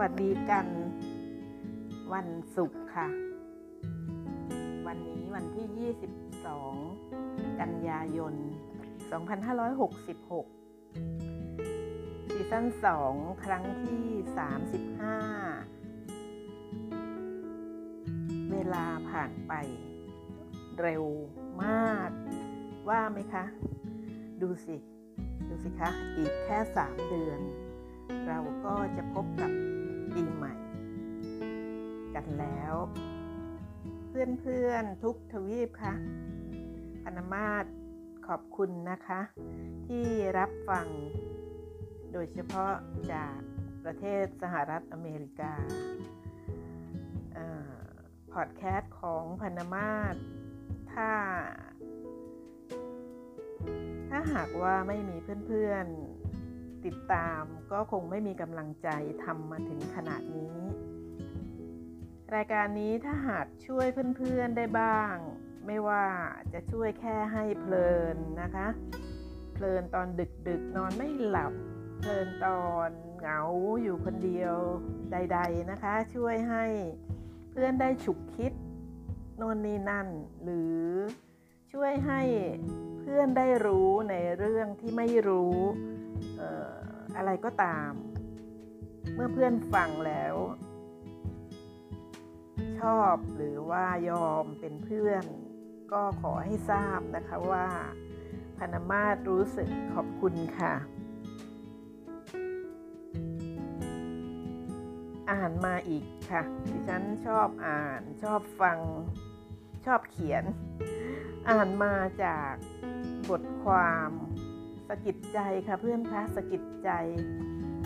วัสดีกันวันศุกร์ค่ะ วันนี้วันที่ 22 กันยายน 2566 ซีซั่น 2 ครั้งที่ 35 เวลาผ่านไปเร็วมาก ว่าไหมคะ ดูสิ ดูสิคะ อีกแค่ 3 เดือน เราก็จะพบกับ ปีใหม่ กันแล้ว เพื่อนๆทุกทวีปคะพนมาศขอบคุณนะคะ ที่รับฟัง โดยเฉพาะจากประเทศสหรัฐอเมริกาพอดแคสต์ของพนมาศถ้า ถ้าหากว่าไม่มีเพื่อนๆ ติดตามก็คงไม่มีกำลังใจทำมาถึงขนาดนี้ รายการนี้ถ้าหากช่วยเพื่อนๆได้บ้าง ไม่ว่าจะช่วยแค่ให้เพลินนะคะ เพลินตอนดึกๆ นอนไม่หลับ เพลินตอนเหงาอยู่คนเดียวใด ๆนะคะ ช่วยให้เพื่อนได้ฉุกคิดโน่นนี่นั่นหรือ ช่วยให้เพื่อนได้รู้ในเรื่องที่ไม่รู้อออะไรก็ตาม เมื่อเพื่อนฟังแล้ว ชอบหรือว่ายอมเป็นเพื่อน ก็ขอให้ทราบนะคะว่าพนมาศรู้สึกขอบคุณค่ะ อ่านมาอีกค่ะ ดิฉันชอบอ่านชอบฟังชอบเขียน อ่านมาจากบทความสกิดใจค่ะเพื่อนคะสกิดใจ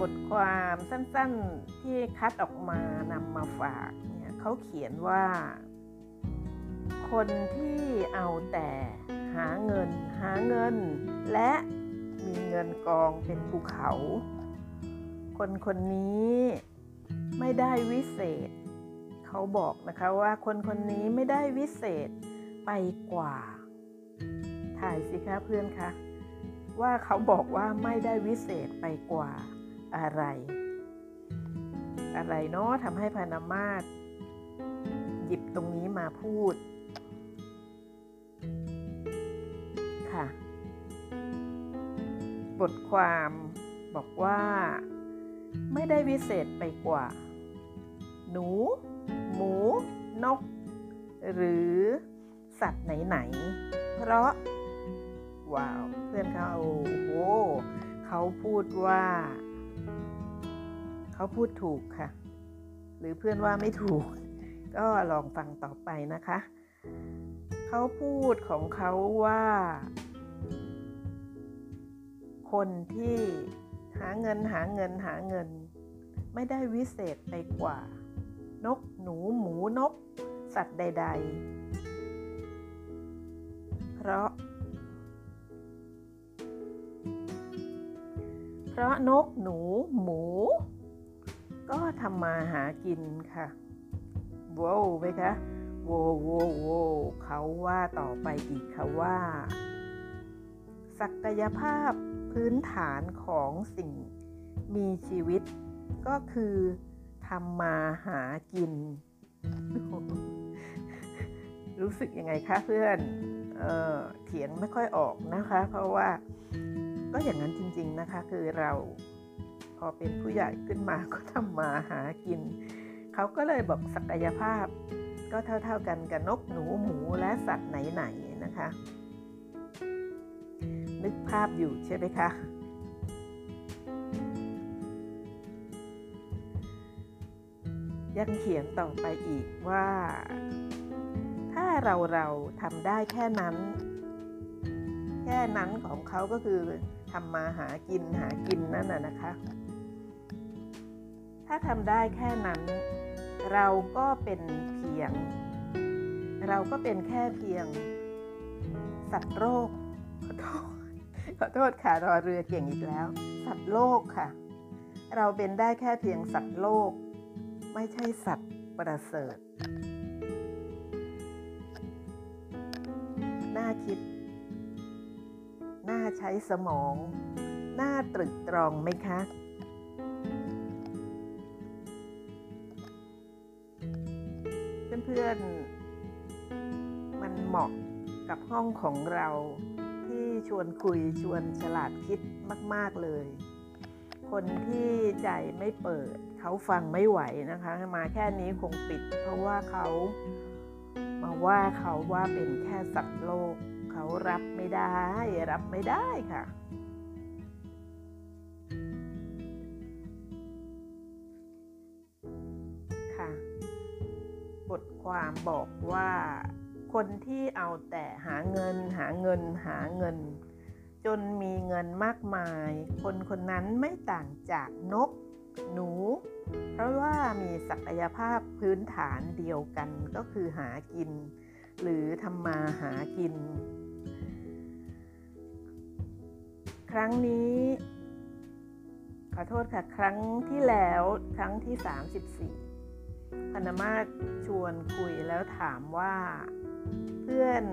บทความสั้นๆที่คัดออกมานำมาฝากเนี่ยเขาเขียนว่า คนที่เอาแต่หาเงิน หาเงิน และมีเงินกองเป็นภูเขา คนคนนี้ไม่ได้วิเศษ เขาบอกนะคะว่าคนคนนี้ไม่ได้วิเศษ ไปกว่า ถ่ายสิคะเพื่อนคะว่าเขาบอกว่าไม่ได้วิเศษไปกว่าอะไร อะไรเนาะทำให้พานามาศหยิบตรงนี้มาพูด ค่ะ บทความบอกว่า ไม่ได้วิเศษไปกว่า หนู หมู นก หรือ สัตว์ไหนๆ เพราะ ว้าว เพื่อนเขาโอ้โหเขาพูดว่า เขาพูดถูกค่ะ หรือเพื่อนว่าไม่ถูก ก็ลองฟังต่อไปนะคะ เขาพูดของเขาว่า คนที่หาเงินหาเงินหาเงิน ไม่ได้วิเศษไปกว่า นกหนูหมูนก สัตว์ใด ๆ ราะ เพราะนกหนูหมู ก็ทำมาหากินค่ะว้าวไหมคะโว้โว้โว้เขาว่าต่อไปอีกค่ะว่า ศักยภาพพื้นฐานของสิ่งมีชีวิต ก็คือทำมาหากิน รู้สึกยังไงคะเพื่อน เออเถียงไม่ค่อยออกนะคะ เพราะว่าก็อย่างนั้นจริง ๆนะคะ คือเราพอเป็นผู้ใหญ่ขึ้นมาก็ทำมาหากิน เขาก็เลยบอกศักยภาพ ก็เท่าๆกันกับนกหนูหมูและสัตว์ไหนๆนะคะ นึกภาพอยู่ใช่ไหมคะยังเขียนต่อไปอีกว่า เราเราทำได้แค่นั้น แค่นั้นของเขาก็คือทำมาหากินหากินนั่นน่ะนะคะ ถ้าทำได้แค่นั้น เราก็เป็นเพียง เราก็เป็นแค่เพียง สัตว์โลกขอโทษขอโทษค่ะรอเรือเก่งอีกแล้ว สัตว์โลกค่ะ เราเป็นได้แค่เพียงสัตว์โลก ไม่ใช่สัตว์ประเสริฐ ใช้สมอง น่าตรึกตรองไหมคะ เพื่อนๆ มันเหมาะกับห้องของเราที่ชวนคุยชวนฉลาดคิดมาก ๆ เลย คนที่ใจไม่เปิด เขาฟังไม่ไหวนะคะ มาแค่นี้คงปิด เพราะว่าเขามาว่าเขาว่าเป็นแค่สัตว์โลก เขารับไม่ได้ รับไม่ได้ค่ะ ค่ะ บทความบอกว่า คนที่เอาแต่หาเงิน หาเงิน หาเงิน จนมีเงินมากมาย คนคนนั้นไม่ต่างจากนก หนู เพราะว่ามีศักยภาพพื้นฐานเดียวกันก็คือหากินหรือทำมาหากิน ครั้งนี้ ขอโทษค่ะ ครั้งที่แล้วครั้งที่ 34พนมาศชวนคุยแล้วถามว่า เพื่อน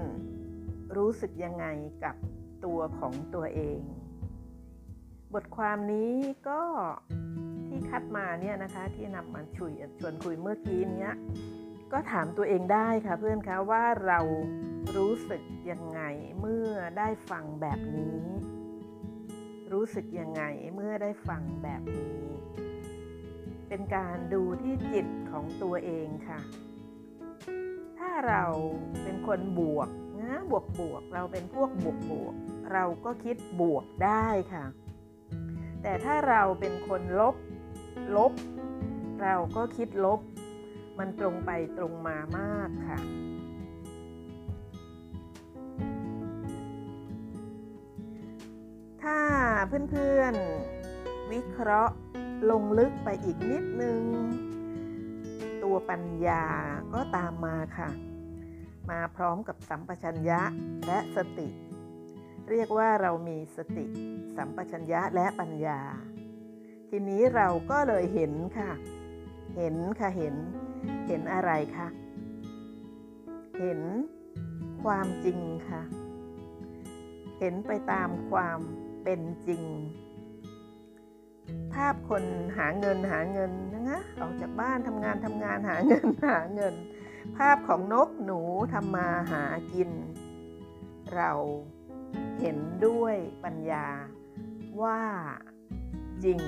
รู้สึกยังไงกับตัวของตัวเอง บทความนี้ก็ที่คัดมาเนี่ยนะคะ ที่นำมาชุยชวนคุยเมื่อกี้นี้ก็ถามตัวเองได้ค่ะเพื่อนคะว่าเรารู้สึกยังไงเมื่อได้ฟังแบบนี้ รู้สึกยังไงเมื่อได้ฟังแบบนี้ เป็นการดูที่จิตของตัวเองค่ะ ถ้าเราเป็นคนบวกนะบวกบวกเราเป็นพวกบวกบวกเราก็คิดบวกได้ค่ะ แต่ถ้าเราเป็นคนลบลบ เราก็คิดลบ มันตรงไปตรงมามากค่ะ เพื่อนๆ วิเคราะห์ลงลึกไปอีกนิดนึง ตัวปัญญาก็ตามมาค่ะ มาพร้อมกับสัมปชัญญะและสติ เรียกว่าเรามีสติ สัมปชัญญะและปัญญา ทีนี้เราก็เลยเห็นค่ะ เห็นค่ะเห็น เห็นอะไรคะเห็นความจริงค่ะ เห็นไปตามความ เป็นจริง ภาพคนหาเงินหาเงินนะออกจากบ้านทำงานทำงานหาเงินหาเงิน ภาพของนกหนูทำมาหากิน เราเห็นด้วยปัญญาว่าจริง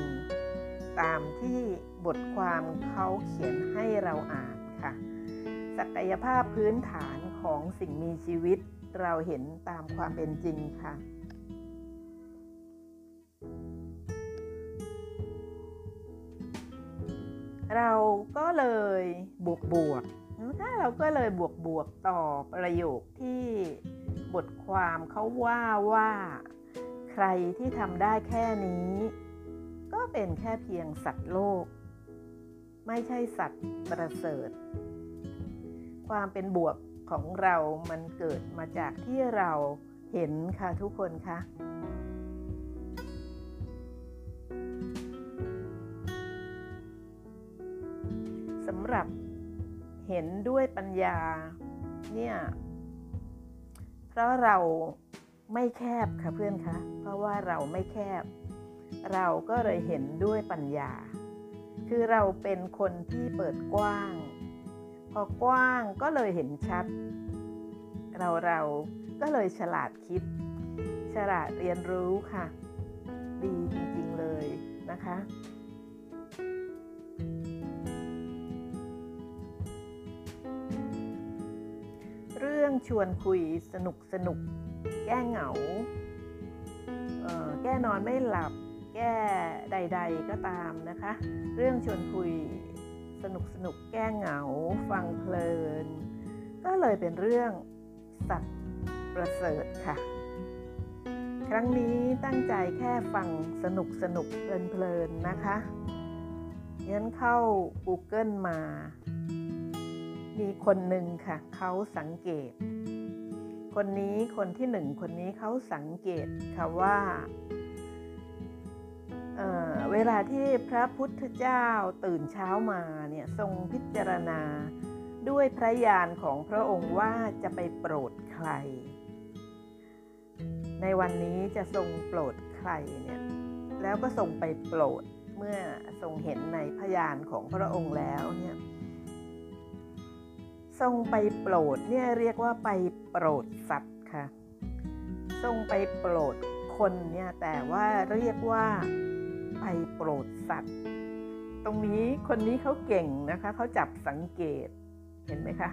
ตามที่บทความเขาเขียนให้เราอ่านค่ะ ศักยภาพพื้นฐานของสิ่งมีชีวิตเราเห็นตามความเป็นจริงค่ะ เราก็เลยบวกบวกถ้าเราก็เลยบวกบวกต่อประโยคที่บทความเขาว่าว่า ใครที่ทำได้แค่นี้ ก็เป็นแค่เพียงสัตว์โลก ไม่ใช่สัตว์ประเสริฐ ความเป็นบวกของเรามันเกิดมาจากที่เราเห็นค่ะทุกคนคะ เห็นด้วยปัญญาเนี่ยเพราะเราไม่แคบค่ะเพื่อนคะเพราะว่าเราไม่แคบ เราก็เลยเห็นด้วยปัญญา คือเราเป็นคนที่เปิดกว้าง พอกว้างก็เลยเห็นชัด เราเราก็เลยฉลาดคิด ฉลาดเรียนรู้ค่ะ ดีจริงๆเลยนะคะ เรื่องชวนคุยสนุกสนุก แก้เหงา แก้นอนไม่หลับ แก้ใด ๆ ก็ตามนะคะ เรื่องชวนคุยสนุกสนุกแก้เหงา ฟังเพลิน ก็เลยเป็นเรื่องสัตว์ประเสริฐค่ะ ครั้งนี้ตั้งใจแค่ฟังสนุกสนุกเพลินๆนะคะยันเข้า Google มา มีคนหนึ่งค่ะเขาสังเกต คนนี้คนที่หนึ่งคนนี้เขาสังเกตค่ะว่าเเวลาที่พระพุทธเจ้าตื่นเช้ามาเนี่ยทรงพิจารณาด้วยพระญาณของพระองค์ว่าจะไปโปรดใคร ในวันนี้จะทรงโปรดใครเนี่ยแล้วก็ทรงไปโปรดเมื่อทรงเห็นในพยานของพระองค์แล้วเนี่ย ทรงไปโปรดเนี่ยเรียกว่าไปโปรดสัตว์ค่ะ ทรงไปโปรดคนเนี่ยแต่ว่าเรียกว่าไปโปรดสัตว์ ตรงนี้คนนี้เขาเก่งนะคะเขาจับสังเกตเห็นไหมคะ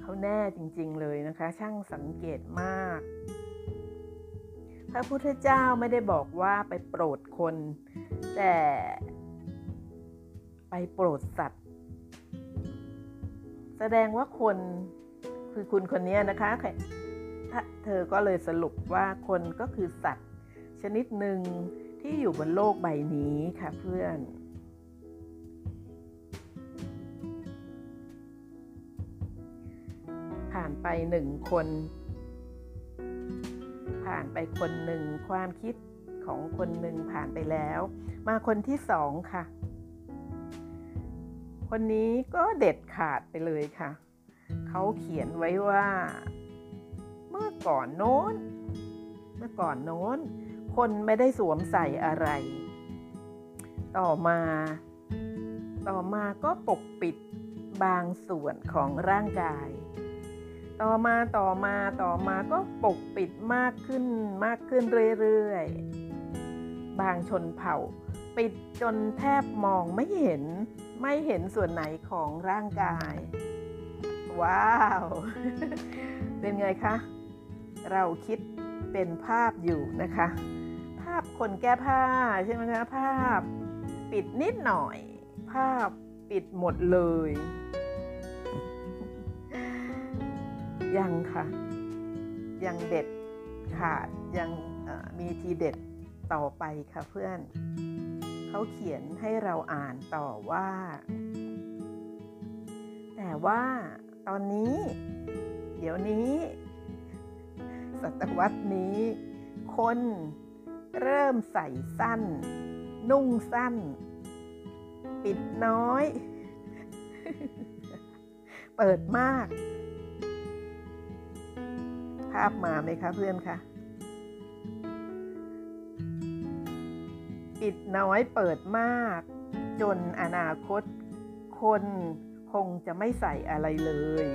เขาแน่จริงๆเลยนะคะ ช่างสังเกตมาก พระพุทธเจ้าไม่ได้บอกว่าไปโปรดคน แต่ไปโปรดสัตว์ แสดงว่าคนคือคุณคนนี้นะคะเธอก็เลยสรุปว่าคนก็คือสัตว์ ชนิดหนึ่งที่อยู่บนโลกใบนี้ค่ะเพื่อน ผ่านไปหนึ่งคน ผ่านไปคนหนึ่งความคิดของคนหนึ่งผ่านไปแล้ว มาคนที่สองค่ะ คนนี้ก็เด็ดขาดไปเลยค่ะ เขาเขียนไว้ว่า เมื่อก่อนโน้น เมื่อก่อนโน้น คนไม่ได้สวมใส่อะไร ต่อมา ต่อมาก็ปกปิดบางส่วนของร่างกาย ต่อมาต่อมาต่อมาก็ปกปิดมากขึ้นมากขึ้นเรื่อยๆ บางชนเผ่า ปิดจนแทบมองไม่เห็น ไม่เห็นส่วนไหนของร่างกาย ว้าว เป็นไงคะ เราคิดเป็นภาพอยู่นะคะ ภาพคนแก้ผ้าใช่ไหมคะภาพปิดนิดหน่อย ภาพปิดหมดเลย ยังค่ะ ยังเด็ดขาดยังมีทีเด็ดต่อไปค่ะเพื่อน เขาเขียนให้เราอ่านต่อว่า แต่ว่าตอนนี้ เดี๋ยวนี้ ศตวรรษนี้ คนเริ่มใส่สั้น นุ่งสั้น ปิดน้อย เปิดมาก ภาพมาไหมคะเพื่อนคะ ปิดน้อยเปิดมาก จนอนาคตคนคงจะไม่ใส่อะไรเลย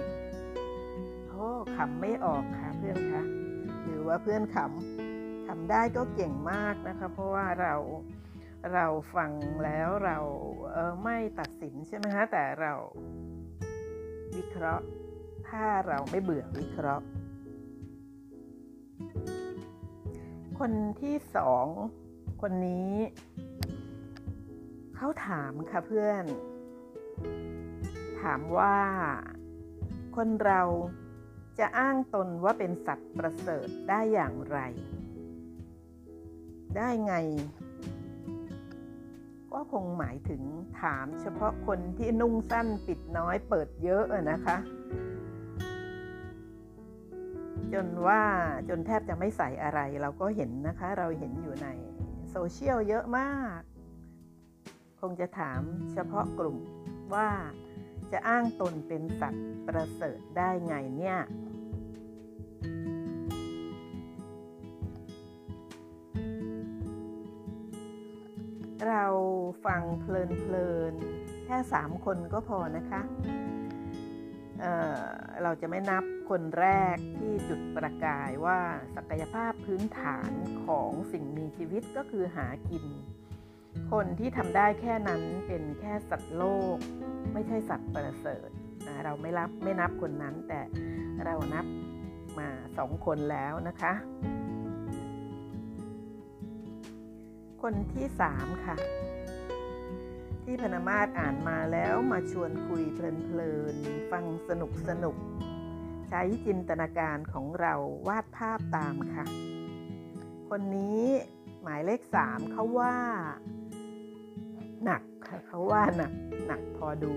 โอ้ขำไม่ออกค่ะเพื่อนคะหรือว่าเพื่อนขำทำได้ก็เก่งมากนะคะ เพราะว่าเราเราฟังแล้วเราเออไม่ตัดสินใช่ไหมคะแต่เราวิเคราะห์ ถ้าเราไม่เบื่อวิเคราะห์ คนที่สอง คนนี้ เขาถามค่ะเพื่อน ถามว่า คนเราจะอ้างตนว่าเป็นสัตว์ประเสริฐได้อย่างไร ได้ไง ก็คงหมายถึงถามเฉพาะคนที่นุ่งสั้นปิดน้อยเปิดเยอะนะคะ จนว่าจนแทบจะไม่ใส่อะไรเราก็เห็นนะคะ เราเห็นอยู่ใน โซเชียลเยอะมาก คงจะถามเฉพาะกลุ่มว่าจะอ้างตนเป็นสัตว์ประเสริฐได้ไงเนี่ย เราฟังเพลินๆแค่สามคนก็พอนะคะเเราจะไม่นับ คนแรกที่จุดประกายว่าศักยภาพพื้นฐานของสิ่งมีชีวิตก็คือหากิน คนที่ทำได้แค่นั้นเป็นแค่สัตว์โลก ไม่ใช่สัตว์ประเสริฐนะเราไม่รับไม่นับคนนั้น แต่เรานับมาสองคนแล้วนะคะ คนที่สามค่ะ ที่พนมาศอ่านมาแล้วมาชวนคุยเพลินๆ ฟังสนุกสนุก ใช้จินตนาการของเราวาดภาพตามค่ะ คนนี้หมายเลขสามเขาว่า หนักค่ะเขาว่าหนักหนักพอดู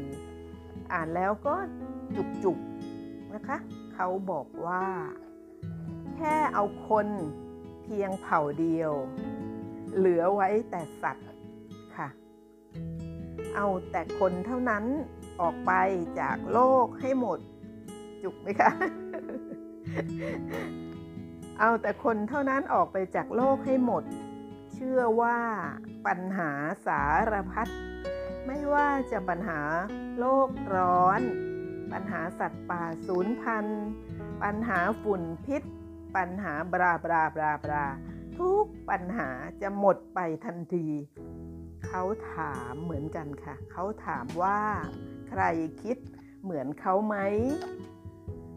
อ่านแล้วก็จุกๆนะคะเขาบอกว่า แค่เอาคนเพียงเผ่าเดียว เหลือไว้แต่สัตว์ค่ะ เอาแต่คนเท่านั้นออกไปจากโลกให้หมด จุกไหมคะ เอาแต่คนเท่านั้นออกไปจากโลกให้หมด เชื่อว่าปัญหาสารพัดไม่ว่าจะปัญหาโลกร้อน ปัญหาสัตว์ป่าสูญพันธุ์ปัญหาฝุ่นพิษ ปัญหาบราบราบราบราทุกปัญหาจะหมดไปทันที เขาถามเหมือนกันค่ะ เขาถามว่า ใครคิดเหมือนเขาไหม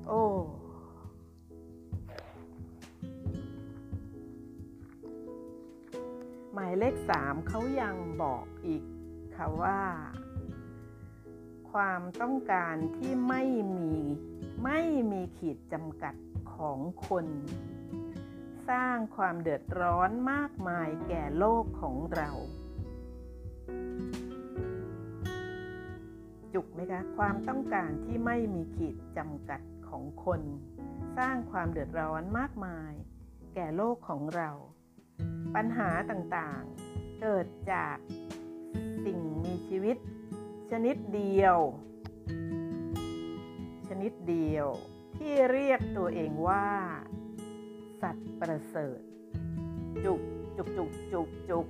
โอ้หมายเลขสามเขายังบอกอีกค่ะว่า ความต้องการที่ไม่มีไม่มีขีดจำกัดของคน สร้างความเดือดร้อนมากมายแก่โลกของเรา จุกไหมคะ ความต้องการที่ไม่มีขีดจำกัด ของคน สร้างความเดือดร้อนมากมาย แก่โลกของเรา ปัญหาต่างๆ เกิดจากสิ่งมีชีวิต ชนิดเดียว ชนิดเดียวที่เรียกตัวเองว่า สัตว์ประเสริฐ จุกจุกจุกจุกจุก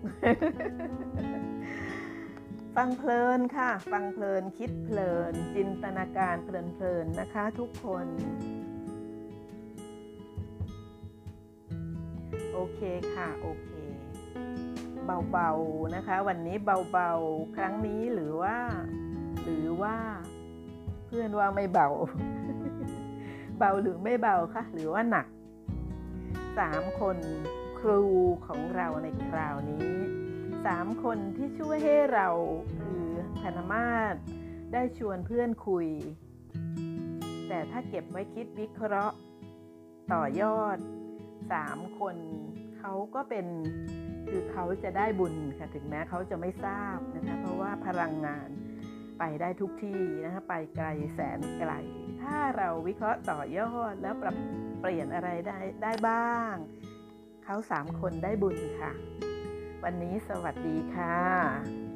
ฟังเพลินค่ะ ฟังเพลินคิดเพลิน จินตนาการเพลินเพลินนะคะทุกคน โอเคค่ะโอเค เบาๆนะคะ วันนี้เบาๆครั้งนี้หรือว่า หรือว่า เพื่อนว่าไม่เบา เบาหรือไม่เบาคะหรือว่าหนักสามคนครูของเราในคราวนี้ สามคนที่ช่วยให้เราคือธนมาศได้ชวนเพื่อนคุย แต่ถ้าเก็บไว้คิดวิเคราะห์ ต่อยอดสามคนเขาก็เป็นคือเขาจะได้บุญค่ะถึงแม้เขาจะไม่ทราบนะคะเพราะว่าพลังงานไปได้ทุกที่นะคะไปไกลแสนไกล ถ้าเราวิเคราะห์ต่อยอดแล้วปรับเปลี่ยนอะไรได้ได้บ้าง เขาสามคนได้บุญค่ะ วันนี้สวัสดีค่ะ